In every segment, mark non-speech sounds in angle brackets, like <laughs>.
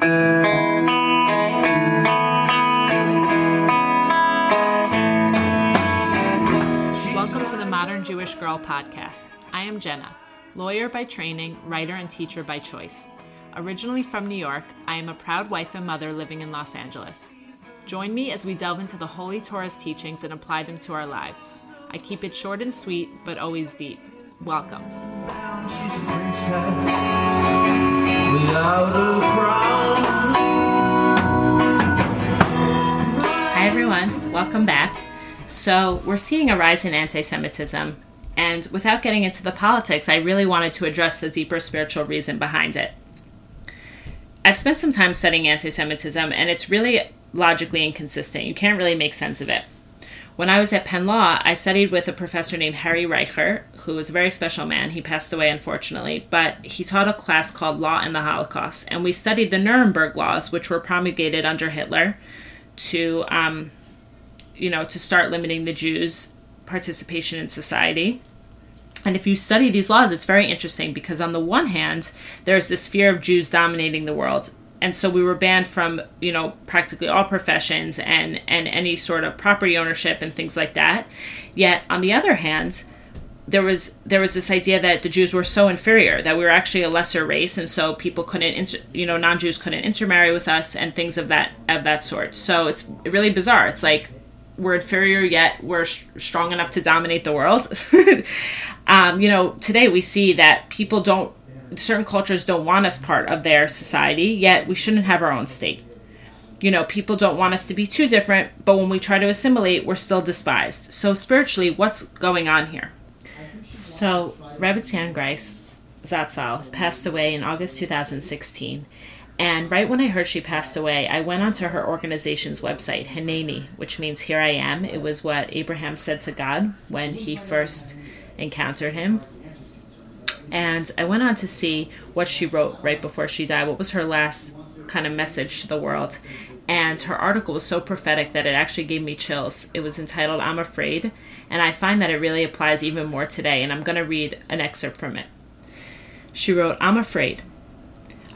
Welcome to the Modern Jewish Girl podcast. I am Jenna, lawyer by training, writer, and teacher by choice. Originally from New York, I am a proud wife and mother living in Los Angeles. Join me as we delve into the Holy Torah's teachings and apply them to our lives. I keep it short and sweet, but always deep. Welcome. Hi, everyone. Welcome back. So, we're seeing a rise in anti Semitism, and without getting into the politics, I really wanted to address the deeper spiritual reason behind it. I've spent some time studying anti Semitism, and it's really logically inconsistent. You can't really make sense of it. When I was at Penn Law, I studied with a professor named Harry Reicher, who was a very special man. He passed away, unfortunately, but he taught a class called Law and the Holocaust. And we studied the Nuremberg laws, which were promulgated under Hitler to um, you know, to start limiting the Jews' participation in society. And if you study these laws, it's very interesting because, on the one hand, there's this fear of Jews dominating the world. And so we were banned from, you know, practically all professions and, and any sort of property ownership and things like that. Yet, on the other hand, there was there was this idea that the Jews were so inferior that we were actually a lesser race, and so people couldn't, inter, you know, non-Jews couldn't intermarry with us and things of that of that sort. So it's really bizarre. It's like we're inferior yet we're sh- strong enough to dominate the world <laughs> um, you know today we see that people don't certain cultures don't want us part of their society yet we shouldn't have our own state you know people don't want us to be too different but when we try to assimilate we're still despised so spiritually what's going on here so Rebbetzin Jungreis Zatzal passed away in August 2016 and right when I heard she passed away, I went onto her organization's website, Hineni, which means here I am. It was what Abraham said to God when he first encountered him. And I went on to see what she wrote right before she died. What was her last kind of message to the world? And her article was so prophetic that it actually gave me chills. It was entitled I'm Afraid, and I find that it really applies even more today. And I'm going to read an excerpt from it. She wrote, I'm afraid.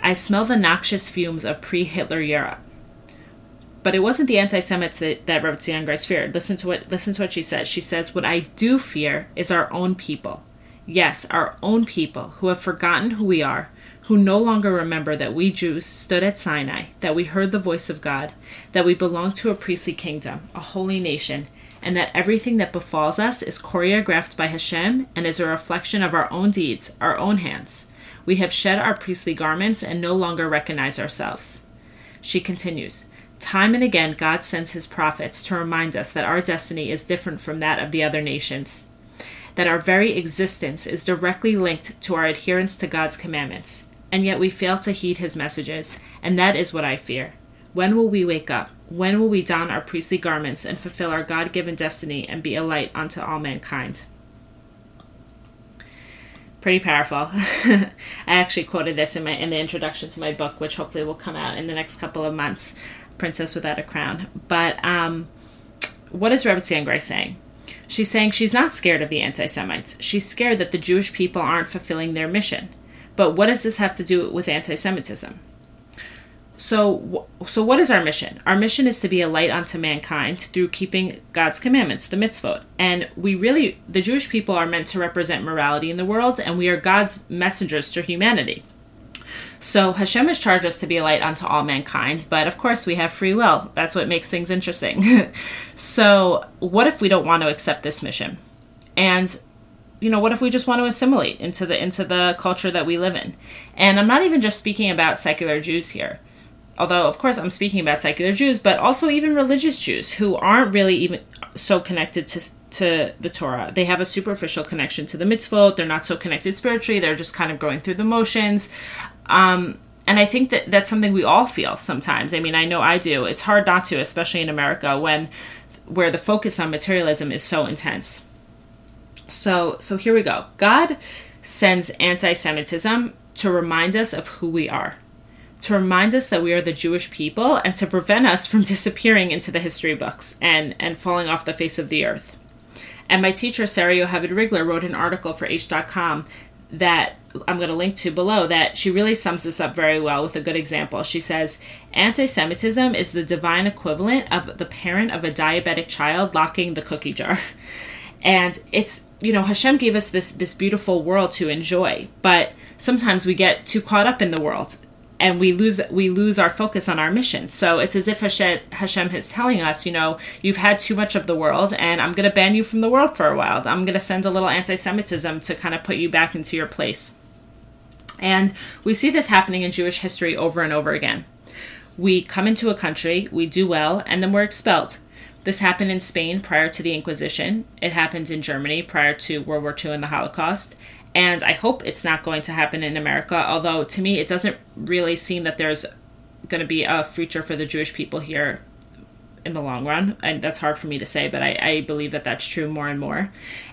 I smell the noxious fumes of pre Hitler Europe. But it wasn't the anti Semites that, that Rebbetzin feared. Listen to what listen to what she says. She says, What I do fear is our own people. Yes, our own people who have forgotten who we are, who no longer remember that we Jews stood at Sinai, that we heard the voice of God, that we belong to a priestly kingdom, a holy nation, and that everything that befalls us is choreographed by Hashem and is a reflection of our own deeds, our own hands. We have shed our priestly garments and no longer recognize ourselves. She continues Time and again, God sends his prophets to remind us that our destiny is different from that of the other nations, that our very existence is directly linked to our adherence to God's commandments, and yet we fail to heed his messages, and that is what I fear. When will we wake up? When will we don our priestly garments and fulfill our God given destiny and be a light unto all mankind? pretty powerful. <laughs> I actually quoted this in my in the introduction to my book, which hopefully will come out in the next couple of months, "Princess Without a Crown." But um, what is Rebbetzin Jungreis saying? She's saying she's not scared of the anti-Semites. She's scared that the Jewish people aren't fulfilling their mission. But what does this have to do with anti-Semitism? So, so what is our mission? Our mission is to be a light unto mankind through keeping God's commandments, the mitzvot. And we really, the Jewish people are meant to represent morality in the world, and we are God's messengers to humanity. So Hashem has charged us to be a light unto all mankind, but of course we have free will. That's what makes things interesting. <laughs> so, what if we don't want to accept this mission? And you know, what if we just want to assimilate into the into the culture that we live in? And I'm not even just speaking about secular Jews here although of course I'm speaking about secular Jews, but also even religious Jews who aren't really even so connected to to the Torah. They have a superficial connection to the mitzvot. They're not so connected spiritually. They're just kind of going through the motions. Um, and I think that that's something we all feel sometimes. I mean, I know I do. It's hard not to, especially in America when where the focus on materialism is so intense. So, so here we go. God sends anti-Semitism to remind us of who we are to remind us that we are the Jewish people and to prevent us from <laughs> disappearing into the history books and, and falling off the face of the earth. And my teacher, Sarah Yoheved Rigler, wrote an article for Aish.com that I'm going to link to below that she really sums this up very well with a good example. She says, Anti Semitism is the divine equivalent of the parent of a diabetic child locking the cookie jar. <laughs> And it's, you know, Hashem gave us this, this beautiful world to enjoy, but sometimes we get too caught up in the world and we lose we lose our focus on our mission. So it's as if Hashem, Hashem is telling us, you know, you've had too much of the world, and I'm going to ban you from the world for a while. I'm going to send a little anti-Semitism to kind of put you back into your place. And we see this happening in Jewish history over and over again. We come into a country, we do well, and then we're expelled. This happened in Spain prior to the Inquisition. It happened in Germany prior to World War II and the Holocaust. And I hope it's not going to happen in America, although to me, it doesn't really seem that there's going to be a future for the Jewish people here in the long run. And that's hard for me to say, but I, I believe that that's true more and more.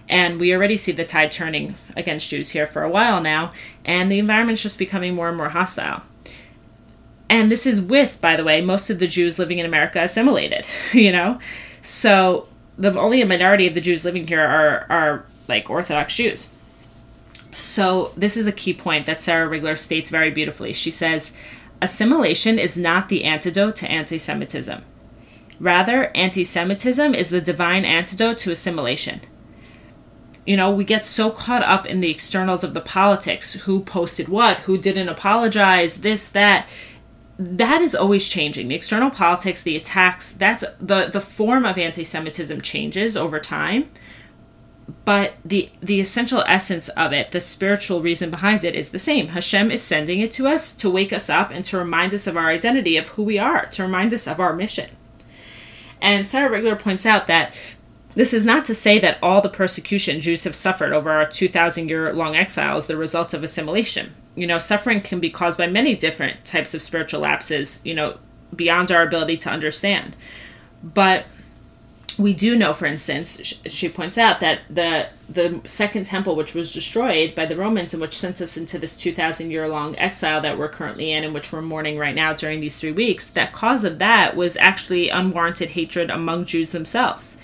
And we already see the tide turning against Jews here for a while now, and the environment's just becoming more and more hostile. And this is with, by the way, most of the Jews living in America assimilated, <laughs> you know? So the only a minority of the Jews living here are, are like Orthodox Jews. So this is a key point that Sarah Rigler states very beautifully. She says, assimilation is not the antidote to anti Semitism. Rather, anti Semitism is the divine antidote to assimilation you know, we get so caught up in the externals of the politics who posted what, who didn't apologize, this, that. That is always changing. The external politics, the attacks, that's the, the form of anti Semitism changes over time. But the the essential essence of it, the spiritual reason behind it is the same. Hashem is sending it to us to wake us up and to remind us of our identity, of who we are, to remind us of our mission. And Sarah Rigler points out that this is not to say that all the persecution Jews have suffered over our 2,000 year long exile is the result of assimilation. You know, suffering can be caused by many different types of spiritual lapses, you know, beyond our ability to understand. But we do know, for instance, she points out that the the Second Temple, which was destroyed by the Romans and which sent us into this two thousand year long exile that we're currently in, and which we're mourning right now during these three weeks, that cause of that was actually unwarranted hatred among Jews themselves.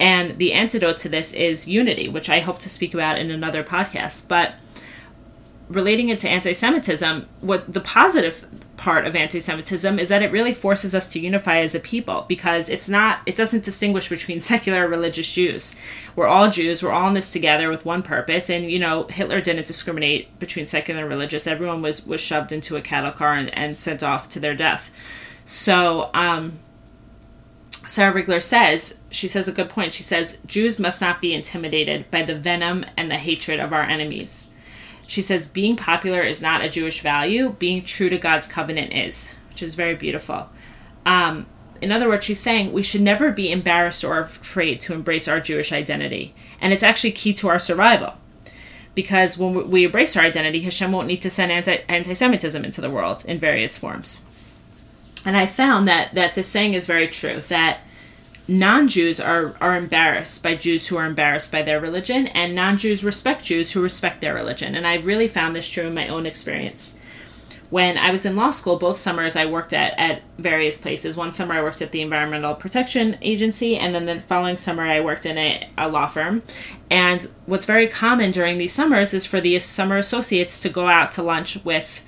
And the antidote to this is unity, which I hope to speak about in another podcast. But relating it to anti Semitism, what the positive part of anti Semitism is that it really forces us to unify as a people because it's not, it doesn't distinguish between secular or religious Jews. We're all Jews, we're all in this together with one purpose. And, you know, Hitler didn't discriminate between secular and religious. Everyone was, was shoved into a cattle car and, and sent off to their death. So, um, Sarah Rigler says, she says a good point. She says, Jews must not be intimidated by the venom and the hatred of our enemies. She says, being popular is not a Jewish value, being true to God's covenant is, which is very beautiful. Um, in other words, she's saying we should never be embarrassed or afraid to embrace our Jewish identity. And it's actually key to our survival. Because when we embrace our identity, Hashem won't need to send anti Semitism into the world in various forms and I found that that this saying is very true that non-Jews are are embarrassed by Jews who are embarrassed by their religion, and non-Jews respect Jews who respect their religion. And I've really found this true in my own experience. When I was in law school, both summers I worked at at various places. One summer I worked at the Environmental Protection Agency, and then the following summer I worked in a, a law firm. And what's very common during these summers is for the summer associates to go out to lunch with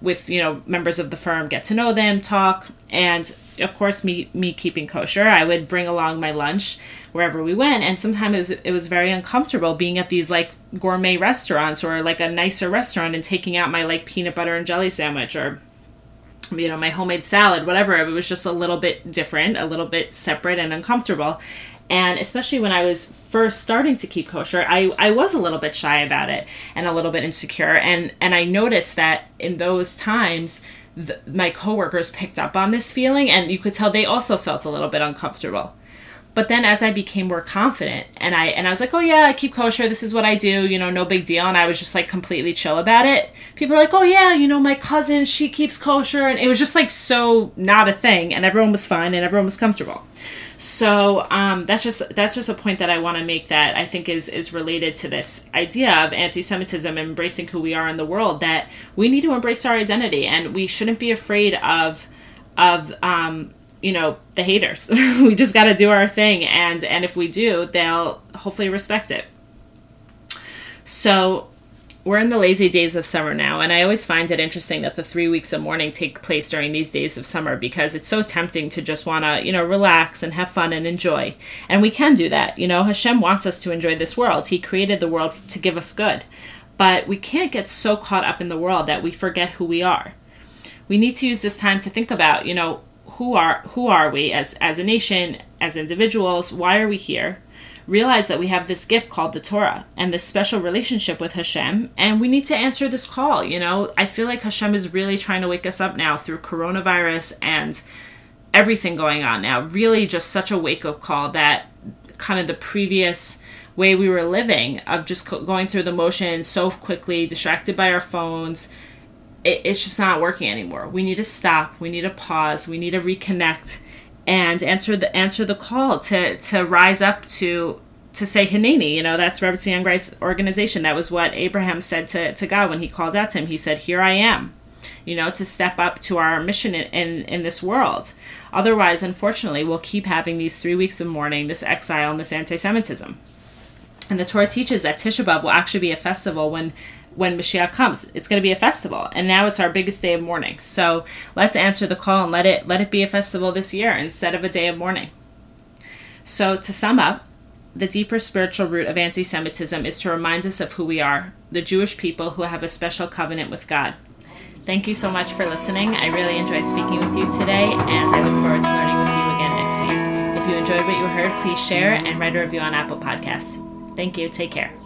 with you know members of the firm get to know them talk and of course me me keeping kosher i would bring along my lunch wherever we went and sometimes it was, it was very uncomfortable being at these like gourmet restaurants or like a nicer restaurant and taking out my like peanut butter and jelly sandwich or you know my homemade salad whatever it was just a little bit different a little bit separate and uncomfortable and especially when I was first starting to keep kosher, I, I was a little bit shy about it and a little bit insecure. And, and I noticed that in those times, the, my coworkers picked up on this feeling, and you could tell they also felt a little bit uncomfortable. But then as I became more confident and I and I was like, "Oh yeah, I keep kosher. This is what I do, you know, no big deal." And I was just like completely chill about it. People are like, "Oh yeah, you know, my cousin, she keeps kosher." And it was just like so not a thing and everyone was fine and everyone was comfortable. So um, that's just that's just a point that I want to make that I think is is related to this idea of anti-Semitism, embracing who we are in the world. That we need to embrace our identity, and we shouldn't be afraid of of um, you know the haters <laughs> we just got to do our thing and and if we do they'll hopefully respect it so we're in the lazy days of summer now, and I always find it interesting that the three weeks of mourning take place during these days of summer because it's so tempting to just want to, you know, relax and have fun and enjoy. And we can do that. You know, Hashem wants us to enjoy this world. He created the world to give us good. But we can't get so caught up in the world that we forget who we are. We need to use this time to think about, you know, who are who are we as as a nation, as individuals? Why are we here? realize that we have this gift called the Torah and this special relationship with Hashem, and we need to answer this call. You know, I feel like Hashem is really trying to wake us up now through coronavirus and everything going on now. Really, just such a wake up call that kind of the previous way we were living of just going through the motions so quickly, distracted by our phones. It's just not working anymore. We need to stop. We need to pause. We need to reconnect and answer the answer the call to to rise up to to say Hineni. You know, that's Rebbetzin Jungreis organization. That was what Abraham said to, to God when he called out to him. He said, Here I am. You know, to step up to our mission in, in, in this world. Otherwise, unfortunately, we'll keep having these three weeks of mourning, this exile, and this anti Semitism. And the Torah teaches that Tisha B'Av will actually be a festival when when Mashiach comes. It's going to be a festival, and now it's our biggest day of mourning. So let's answer the call and let it let it be a festival this year instead of a day of mourning. So to sum up, the deeper spiritual root of anti-Semitism is to remind us of who we are, the Jewish people who have a special covenant with God. Thank you so much for listening. I really enjoyed speaking with you today, and I look forward to learning with you again next week. If you enjoyed what you heard, please share and write a review on Apple Podcasts. Thank you. Take care.